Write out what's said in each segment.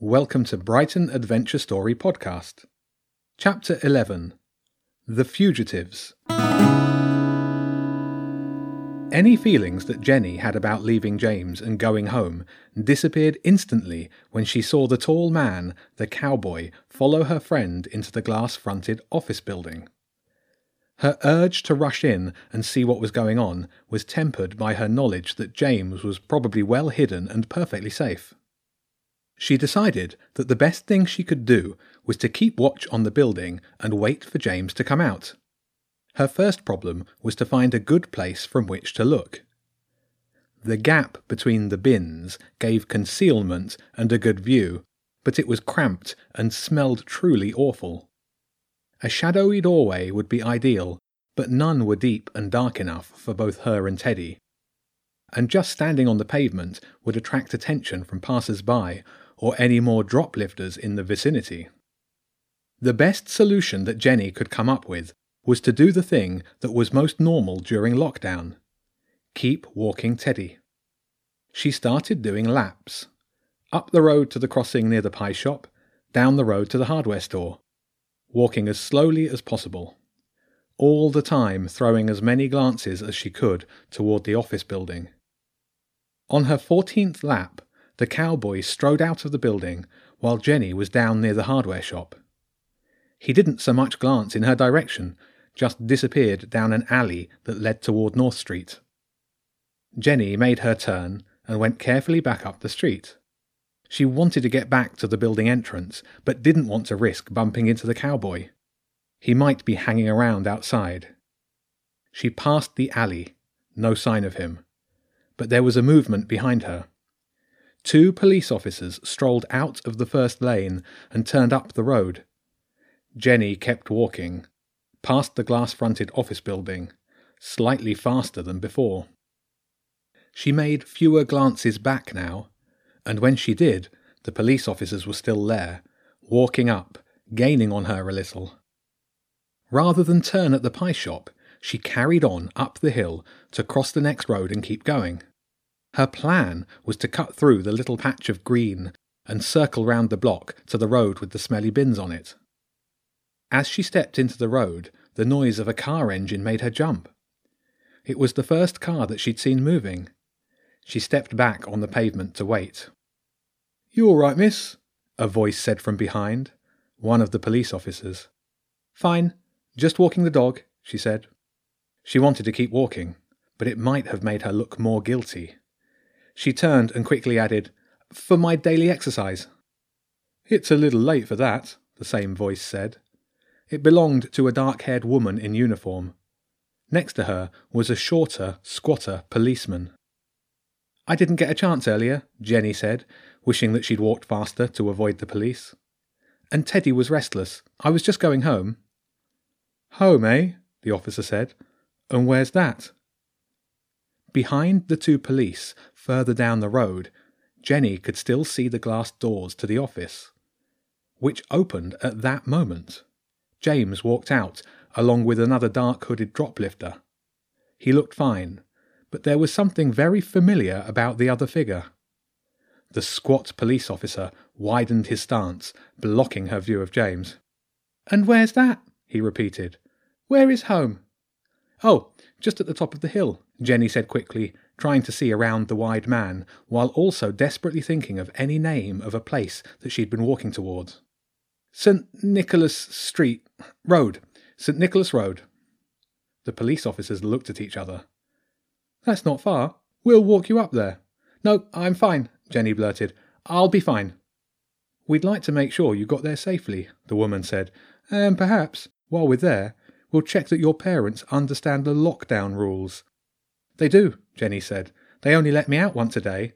Welcome to Brighton Adventure Story Podcast. Chapter 11 The Fugitives. Any feelings that Jenny had about leaving James and going home disappeared instantly when she saw the tall man, the cowboy, follow her friend into the glass fronted office building. Her urge to rush in and see what was going on was tempered by her knowledge that James was probably well hidden and perfectly safe. She decided that the best thing she could do was to keep watch on the building and wait for James to come out. Her first problem was to find a good place from which to look. The gap between the bins gave concealment and a good view, but it was cramped and smelled truly awful. A shadowy doorway would be ideal, but none were deep and dark enough for both her and Teddy. And just standing on the pavement would attract attention from passers by or any more drop lifters in the vicinity. The best solution that Jenny could come up with was to do the thing that was most normal during lockdown keep walking Teddy. She started doing laps up the road to the crossing near the pie shop, down the road to the hardware store, walking as slowly as possible, all the time throwing as many glances as she could toward the office building. On her fourteenth lap, the cowboy strode out of the building while Jenny was down near the hardware shop. He didn't so much glance in her direction, just disappeared down an alley that led toward North Street. Jenny made her turn and went carefully back up the street. She wanted to get back to the building entrance, but didn't want to risk bumping into the cowboy. He might be hanging around outside. She passed the alley, no sign of him, but there was a movement behind her. Two police officers strolled out of the first lane and turned up the road. Jenny kept walking, past the glass fronted office building, slightly faster than before. She made fewer glances back now, and when she did, the police officers were still there, walking up, gaining on her a little. Rather than turn at the pie shop, she carried on up the hill to cross the next road and keep going. Her plan was to cut through the little patch of green and circle round the block to the road with the smelly bins on it. As she stepped into the road, the noise of a car engine made her jump. It was the first car that she'd seen moving. She stepped back on the pavement to wait. You all right, miss? a voice said from behind, one of the police officers. Fine, just walking the dog, she said. She wanted to keep walking, but it might have made her look more guilty. She turned and quickly added, For my daily exercise. It's a little late for that, the same voice said. It belonged to a dark haired woman in uniform. Next to her was a shorter, squatter policeman. I didn't get a chance earlier, Jenny said, wishing that she'd walked faster to avoid the police. And Teddy was restless. I was just going home. Home, eh? the officer said. And where's that? Behind the two police, further down the road, Jenny could still see the glass doors to the office, which opened at that moment. James walked out, along with another dark hooded droplifter. He looked fine, but there was something very familiar about the other figure. The squat police officer widened his stance, blocking her view of James. And where's that? he repeated. Where is home? Oh, just at the top of the hill, Jenny said quickly, trying to see around the wide man, while also desperately thinking of any name of a place that she'd been walking towards. St. Nicholas Street Road. St. Nicholas Road. The police officers looked at each other. That's not far. We'll walk you up there. No, I'm fine, Jenny blurted. I'll be fine. We'd like to make sure you got there safely, the woman said, and perhaps, while we're there, we'll check that your parents understand the lockdown rules. They do, Jenny said. They only let me out once a day.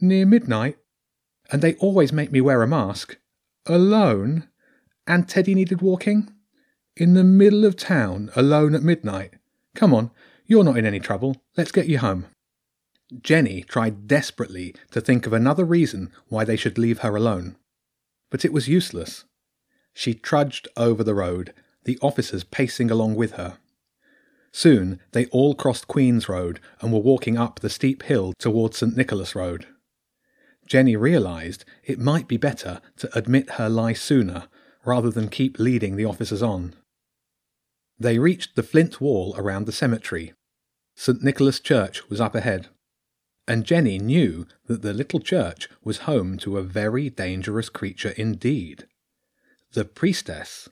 Near midnight. And they always make me wear a mask. Alone? And Teddy needed walking? In the middle of town, alone at midnight? Come on, you're not in any trouble. Let's get you home. Jenny tried desperately to think of another reason why they should leave her alone. But it was useless. She trudged over the road, the officers pacing along with her. Soon they all crossed Queen's Road and were walking up the steep hill towards St. Nicholas Road. Jenny realised it might be better to admit her lie sooner rather than keep leading the officers on. They reached the flint wall around the cemetery. St. Nicholas Church was up ahead, and Jenny knew that the little church was home to a very dangerous creature indeed. The priestess.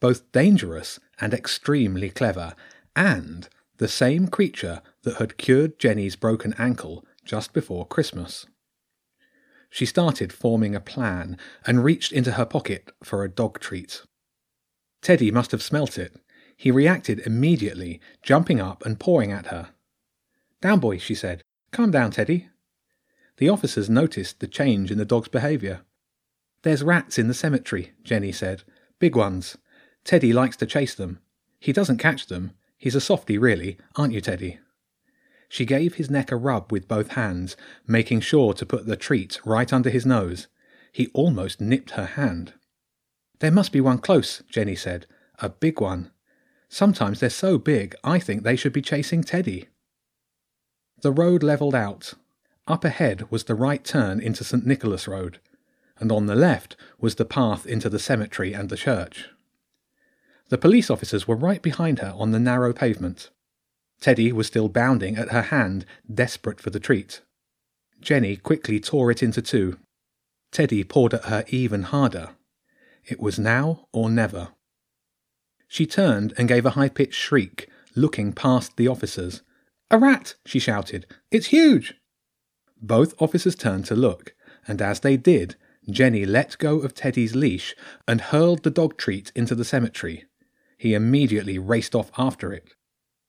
Both dangerous and extremely clever, and the same creature that had cured Jenny's broken ankle just before Christmas. She started forming a plan and reached into her pocket for a dog treat. Teddy must have smelt it. He reacted immediately, jumping up and pawing at her. Down, boy, she said. Calm down, Teddy. The officers noticed the change in the dog's behaviour. There's rats in the cemetery, Jenny said. Big ones. Teddy likes to chase them. He doesn't catch them. He's a softy, really, aren't you, Teddy? She gave his neck a rub with both hands, making sure to put the treat right under his nose. He almost nipped her hand. There must be one close, Jenny said. A big one. Sometimes they're so big I think they should be chasing Teddy. The road levelled out. Up ahead was the right turn into St. Nicholas Road, and on the left was the path into the cemetery and the church. The police officers were right behind her on the narrow pavement. Teddy was still bounding at her hand, desperate for the treat. Jenny quickly tore it into two. Teddy pawed at her even harder. It was now or never. She turned and gave a high pitched shriek, looking past the officers. A rat! she shouted. It's huge! Both officers turned to look, and as they did, Jenny let go of Teddy's leash and hurled the dog treat into the cemetery. He immediately raced off after it.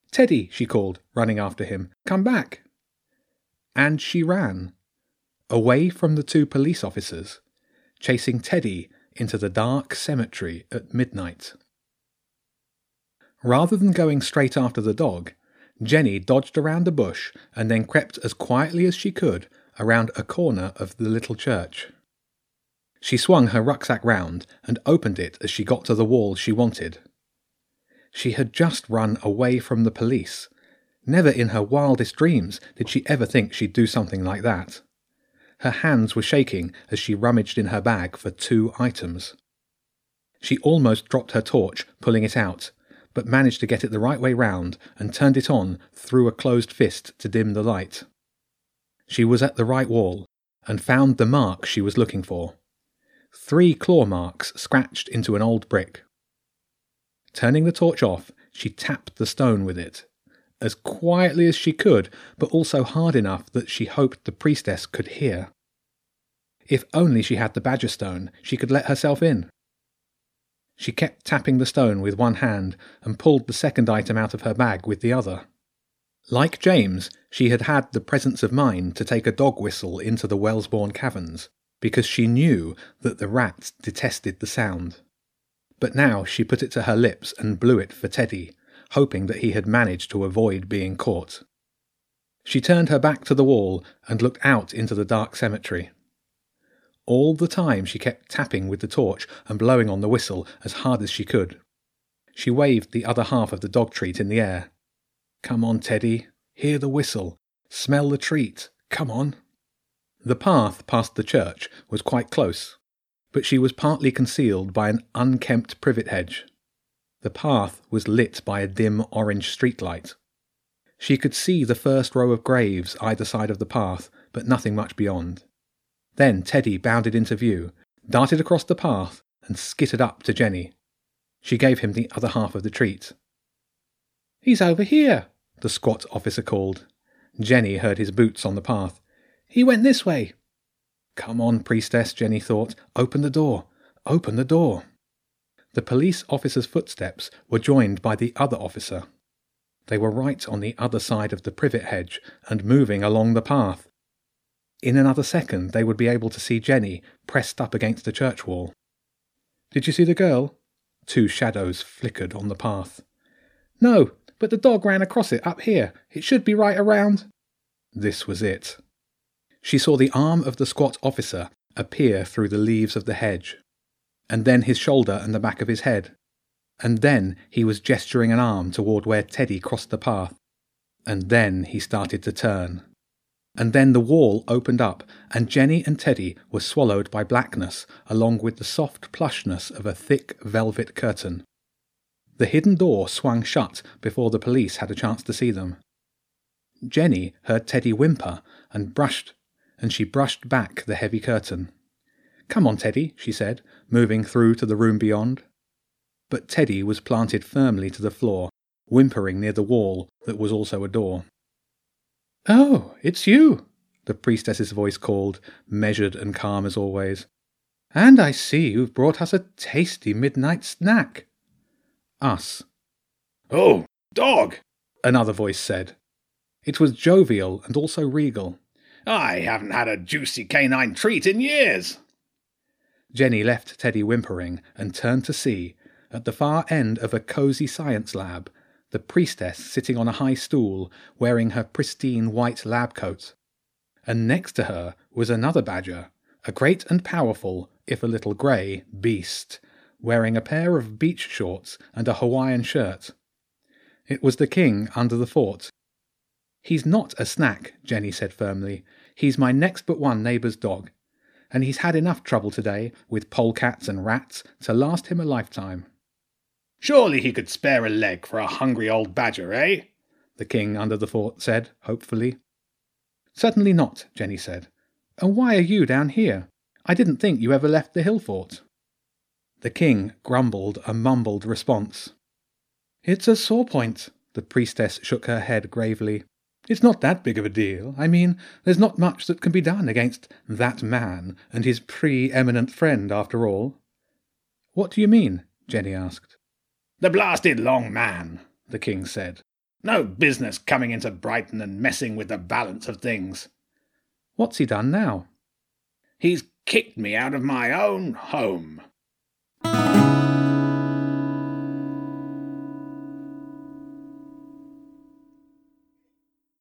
Teddy, she called, running after him, come back. And she ran, away from the two police officers, chasing Teddy into the dark cemetery at midnight. Rather than going straight after the dog, Jenny dodged around a bush and then crept as quietly as she could around a corner of the little church. She swung her rucksack round and opened it as she got to the wall she wanted. She had just run away from the police. Never in her wildest dreams did she ever think she'd do something like that. Her hands were shaking as she rummaged in her bag for two items. She almost dropped her torch, pulling it out, but managed to get it the right way round and turned it on through a closed fist to dim the light. She was at the right wall and found the mark she was looking for. Three claw marks scratched into an old brick. Turning the torch off, she tapped the stone with it, as quietly as she could, but also hard enough that she hoped the priestess could hear. If only she had the badger stone, she could let herself in. She kept tapping the stone with one hand and pulled the second item out of her bag with the other. Like James, she had had the presence of mind to take a dog whistle into the Wellesbourne caverns, because she knew that the rats detested the sound but now she put it to her lips and blew it for Teddy, hoping that he had managed to avoid being caught. She turned her back to the wall and looked out into the dark cemetery. All the time she kept tapping with the torch and blowing on the whistle as hard as she could. She waved the other half of the dog treat in the air. Come on, Teddy. Hear the whistle. Smell the treat. Come on. The path past the church was quite close, but she was partly concealed by an unkempt privet hedge. The path was lit by a dim orange streetlight. She could see the first row of graves either side of the path, but nothing much beyond. Then Teddy bounded into view, darted across the path, and skittered up to Jenny. She gave him the other half of the treat. He's over here, the squat officer called. Jenny heard his boots on the path. He went this way. Come on, priestess, Jenny thought. Open the door. Open the door. The police officer's footsteps were joined by the other officer. They were right on the other side of the privet hedge and moving along the path. In another second they would be able to see Jenny pressed up against the church wall. Did you see the girl? Two shadows flickered on the path. No, but the dog ran across it up here. It should be right around. This was it. She saw the arm of the squat officer appear through the leaves of the hedge, and then his shoulder and the back of his head. And then he was gesturing an arm toward where Teddy crossed the path. And then he started to turn. and then the wall opened up, and Jenny and Teddy were swallowed by blackness, along with the soft plushness of a thick velvet curtain. The hidden door swung shut before the police had a chance to see them. Jenny heard Teddy whimper and brushed, and she brushed back the heavy curtain. Come on, Teddy, she said, moving through to the room beyond. But Teddy was planted firmly to the floor, whimpering near the wall that was also a door. Oh, it's you, the priestess's voice called, measured and calm as always. And I see you've brought us a tasty midnight snack. Us. Oh, dog, another voice said. It was jovial and also regal. I haven't had a juicy canine treat in years. Jenny left Teddy whimpering and turned to see, at the far end of a cosy science lab, the priestess sitting on a high stool, wearing her pristine white lab coat. And next to her was another badger, a great and powerful, if a little grey, beast, wearing a pair of beach shorts and a Hawaiian shirt. It was the king under the fort. He's not a snack, Jenny said firmly. He's my next but one neighbour's dog, and he's had enough trouble today with polecats and rats to last him a lifetime. Surely he could spare a leg for a hungry old badger, eh? The king under the fort said, hopefully. Certainly not, Jenny said. And why are you down here? I didn't think you ever left the hill fort. The king grumbled a mumbled response. It's a sore point, the priestess shook her head gravely. It's not that big of a deal. I mean, there's not much that can be done against that man and his pre-eminent friend, after all. What do you mean? Jenny asked. The blasted long man, the king said. No business coming into Brighton and messing with the balance of things. What's he done now? He's kicked me out of my own home.